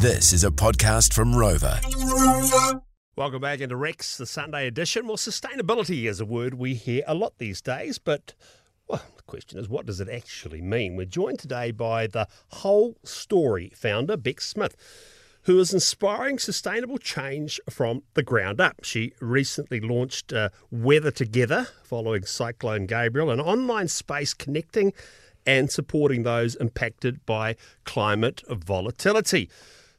This is a podcast from Rover. Welcome back into Rex, the Sunday edition. Well, sustainability is a word we hear a lot these days, but well, the question is, what does it actually mean? We're joined today by the Whole Story founder, Becks Smith, who is inspiring sustainable change from the ground up. She recently launched uh, Weather Together following Cyclone Gabrielle, an online space connecting and supporting those impacted by climate volatility.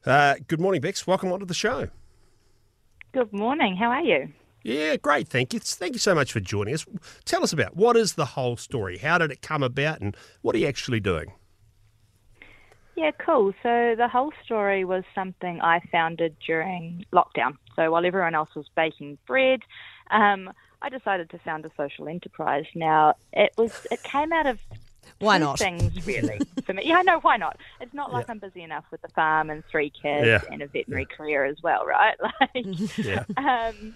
Uh, good morning, Becks. Welcome onto the show. Good morning. How are you? Yeah, great. Thank you. Thank you so much for joining us. Tell us about what is the whole story? How did it come about, and what are you actually doing? Yeah, cool. So the whole story was something I founded during lockdown. So while everyone else was baking bread, um, I decided to found a social enterprise. Now it was it came out of Why not? things really for me. Yeah, no, why not? It's not like I'm busy enough with the farm and three kids Yeah. and a veterinary career as well, right? Like, Yeah. um,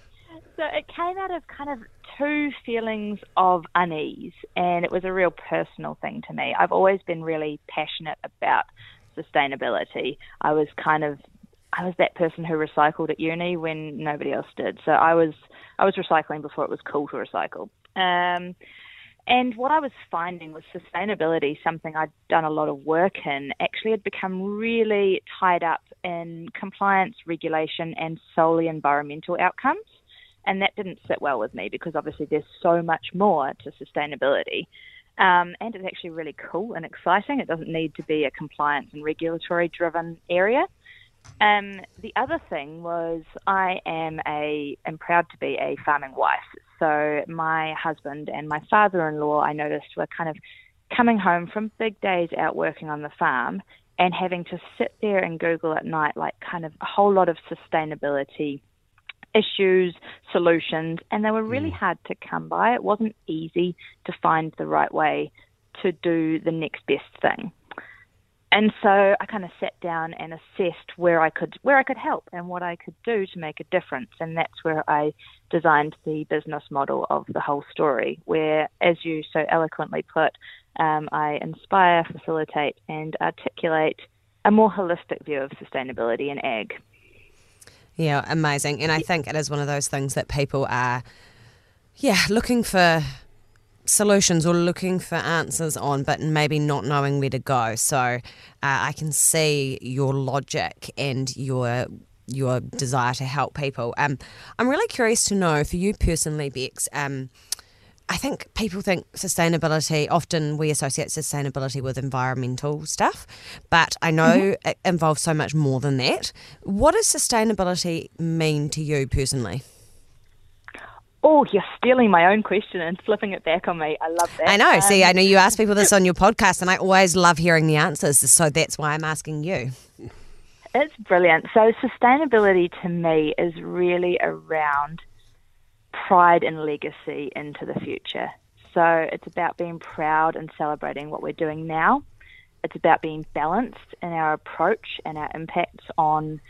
so it came out of kind of two feelings of unease, and it was a real personal thing to me. I've always been really passionate about sustainability. I was kind of I was that person who recycled at uni when nobody else did. So I was I was recycling before it was cool to recycle. Um, and what I was finding was sustainability, something I'd done a lot of work in, actually had become really tied up in compliance, regulation, and solely environmental outcomes. And that didn't sit well with me because obviously there's so much more to sustainability. Um, and it's actually really cool and exciting. It doesn't need to be a compliance and regulatory driven area. Um, the other thing was I am a am proud to be a farming wife. So my husband and my father-in-law, I noticed, were kind of coming home from big days out working on the farm and having to sit there and Google at night, like kind of a whole lot of sustainability issues, solutions, and they were really mm. hard to come by. It wasn't easy to find the right way to do the next best thing. And so I kind of sat down and assessed where I could where I could help and what I could do to make a difference. And that's where I designed the business model of the whole story, where, as you so eloquently put, um, I inspire, facilitate, and articulate a more holistic view of sustainability in ag. Yeah, amazing. And I think it is one of those things that people are, yeah, looking for solutions or looking for answers on, but maybe not knowing where to go. So uh, I can see your logic and your your desire to help people. Um, I'm really curious to know for you personally, Becks. Um, I think people think sustainability, often we associate sustainability with environmental stuff, but I know it involves so much more than that. What does sustainability mean to you personally? Oh, you're stealing my own question and flipping it back on me. I love that. I know. See, Um, I know you ask people this on your podcast, and I always love hearing the answers, so that's why I'm asking you. It's brilliant. So, sustainability to me is really around pride and legacy into the future. So, it's about being proud and celebrating what we're doing now. It's about being balanced in our approach and our impacts on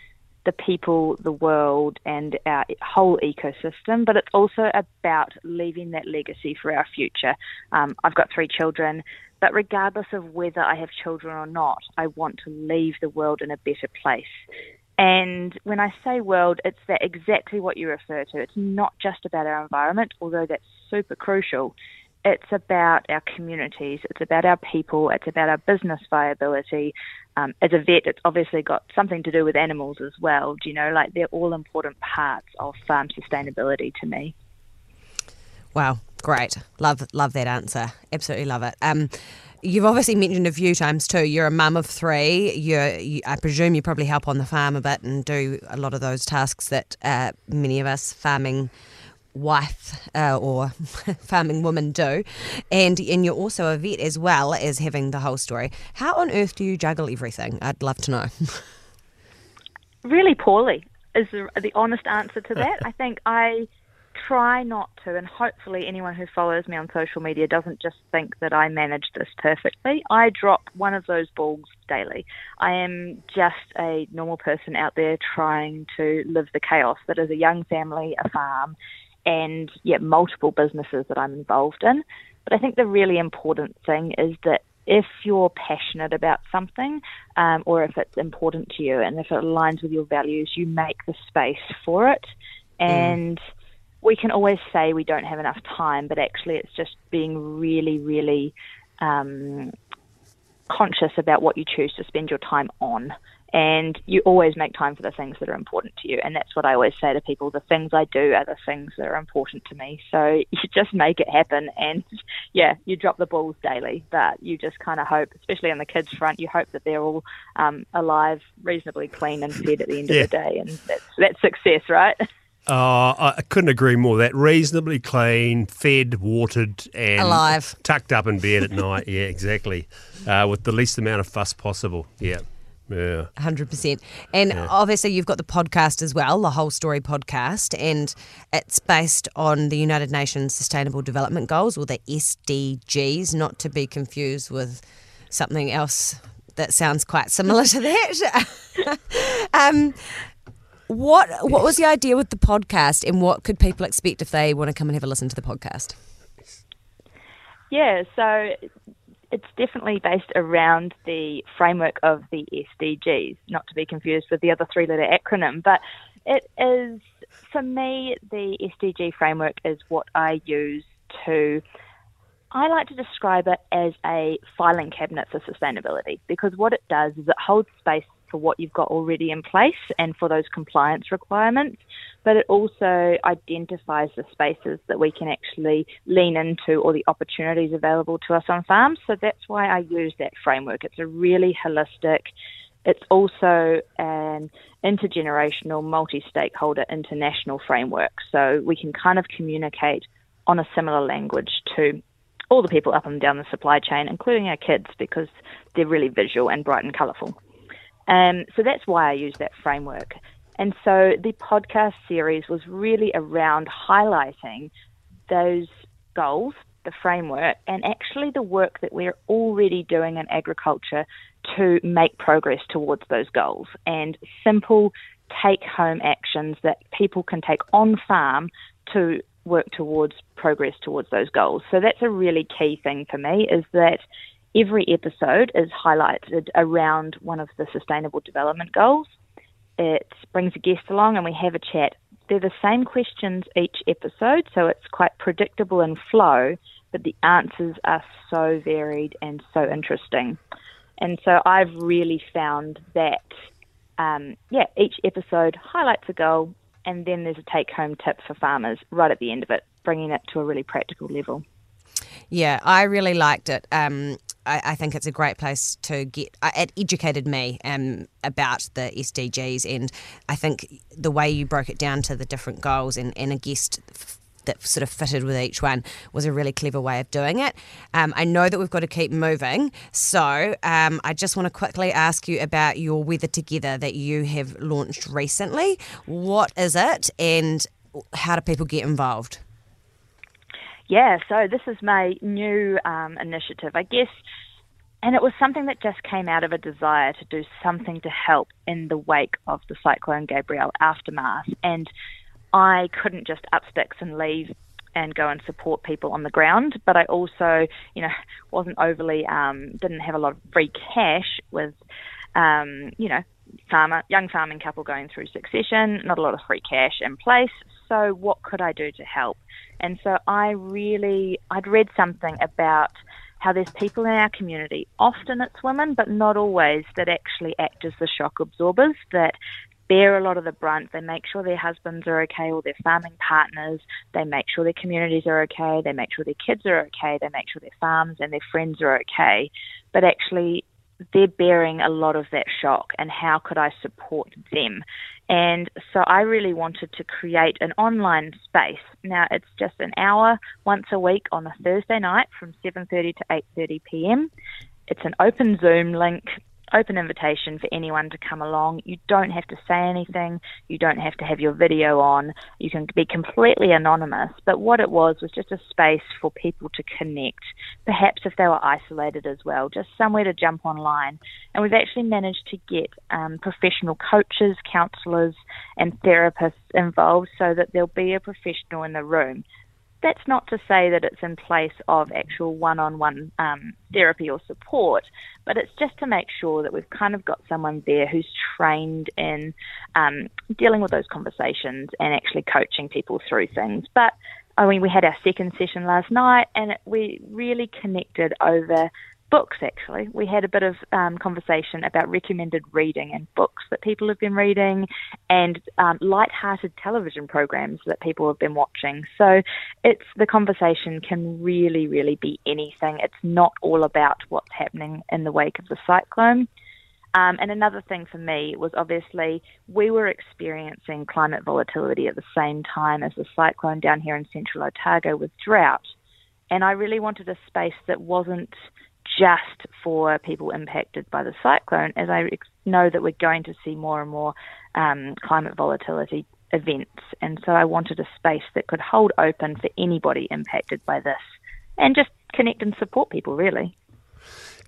the people, the world, and our whole ecosystem. But it's also about leaving that legacy for our future. Um, I've got three children, but regardless of whether I have children or not, I want to leave the world in a better place. And when I say world, it's that exactly what you refer to. It's not just about our environment, although that's super crucial. It's about our communities, it's about our people, it's about our business viability. Um, as a vet, it's obviously got something to do with animals as well. Do you know, like they're all important parts of farm sustainability to me. Wow, great. Love love that answer. Absolutely love it. Um, you've obviously mentioned a few times too. You're a mum of three. You, I presume you probably help on the farm a bit and do a lot of those tasks that uh, many of us farming wife uh, or farming woman do. And and you're also a vet as well as having the whole story. How on earth do you juggle everything? I'd love to know. Really poorly is the, the honest answer to that. I think I try not to, and hopefully anyone who follows me on social media doesn't just think that I manage this perfectly. I drop one of those balls daily. I am just a normal person out there trying to live the chaos that is a young family, a farm, and yet multiple businesses that I'm involved in. But I think the really important thing is that if you're passionate about something um, or if it's important to you and if it aligns with your values, you make the space for it. And mm. we can always say we don't have enough time, but actually, it's just being really, really um, conscious about what you choose to spend your time on and you always make time for the things that are important to you. And that's what I always say to people the things I do are the things that are important to me. So you just make it happen. And yeah, you drop the balls daily, but you just kind of hope, especially on the kids' front, you hope that they're all um, alive, reasonably clean, and fed at the end yeah. of the day. And that's, that's success, right? Oh, I couldn't agree more. That reasonably clean, fed, watered, and alive, tucked up in bed at night. Yeah, exactly, uh, with the least amount of fuss possible. Yeah. Yeah. 100%. And yeah. obviously, you've got the podcast as well, the Whole Story podcast, and it's based on the United Nations Sustainable Development Goals, or the SDGs, not to be confused with something else that sounds quite similar to that. um, what what was the idea with the podcast, and what could people expect if they want to come and have a listen to the podcast? Yeah, so it's definitely based around the framework of the SDGs, not to be confused with the other three letter acronym. But it is, for me, the SDG framework is what I use to. I like to describe it as a filing cabinet for sustainability because what it does is it holds space for what you've got already in place and for those compliance requirements, but it also identifies the spaces that we can actually lean into or the opportunities available to us on farms. So that's why I use that framework. It's a really holistic, it's also an intergenerational, multi stakeholder, international framework. So we can kind of communicate on a similar language to all the people up and down the supply chain, including our kids, because they're really visual and bright and colourful. Um, so that's why I use that framework. And so the podcast series was really around highlighting those goals, the framework, and actually the work that we're already doing in agriculture to make progress towards those goals and simple take home actions that people can take on farm to work towards progress towards those goals. So that's a really key thing for me is that every episode is highlighted around one of the Sustainable Development Goals. It brings a guest along and we have a chat. They're the same questions each episode, so it's quite predictable in flow, but the answers are so varied and so interesting. And so I've really found that, um, yeah, each episode highlights a goal, and then there's a take home tip for farmers right at the end of it, bringing it to a really practical level. Yeah, I really liked it. Um, I, I, think it's a great place to get. Uh, it educated me um, about the SDGs, and I think the way you broke it down to the different goals and, and a guest that sort of fitted with each one was a really clever way of doing it. Um, I know that we've got to keep moving, so um, I just want to quickly ask you about your Weather Together that you have launched recently. What is it, and how do people get involved? Yeah, so this is my new um, initiative, I guess, and it was something that just came out of a desire to do something to help in the wake of the Cyclone Gabrielle aftermath. And I couldn't just up sticks and leave and go and support people on the ground, but I also, you know, wasn't overly, um, didn't have a lot of free cash with, um, you know, farmer, young farming couple going through succession, not a lot of free cash in place. So what could I do to help? And so I really, I'd read something about how there's people in our community, often it's women, but not always, that actually act as the shock absorbers, that bear a lot of the brunt. They make sure their husbands are okay or their farming partners. They make sure their communities are okay. They make sure their kids are okay. They make sure their farms and their friends are okay. But actually, they're bearing a lot of that shock, and how could I support them? And so I really wanted to create an online space. Now it's just an hour once a week on a Thursday night from 7:30 to 8:30 p.m. It's an open Zoom link open invitation for anyone to come along. You don't have to say anything. You don't have to have your video on. You can be completely anonymous. But what it was was just a space for people to connect, perhaps if they were isolated as well, just somewhere to jump online. And we've actually managed to get um, professional coaches, counsellors, and therapists involved so that there'll be a professional in the room that's not to say that it's in place of actual one-on-one um, therapy or support, but it's just to make sure that we've kind of got someone there who's trained in um, dealing with those conversations and actually coaching people through things. But I mean, we had our second session last night, and it, we really connected over books actually. We had a bit of um, conversation about recommended reading and books that people have been reading and um, light-hearted television programs that people have been watching. So it's the conversation can really, really be anything. It's not all about what's happening in the wake of the cyclone. Um, and another thing for me was obviously we were experiencing climate volatility at the same time as the cyclone down here in central Otago with drought. And I really wanted a space that wasn't just for people impacted by the cyclone, as I know that we're going to see more and more um, climate volatility events. And so I wanted a space that could hold open for anybody impacted by this and just connect and support people, really.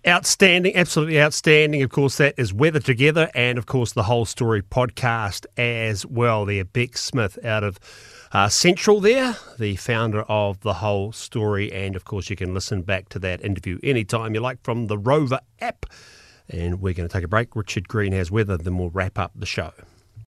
Outstanding, absolutely outstanding. Of course, that is Weather Together, and of course, the Whole Story podcast as well. There, Becks Smith out of uh, Central, there, the founder of the Whole Story, and of course, you can listen back to that interview anytime you like from the Rover app. And we're going to take a break. Richard Green has weather, then we'll wrap up the show.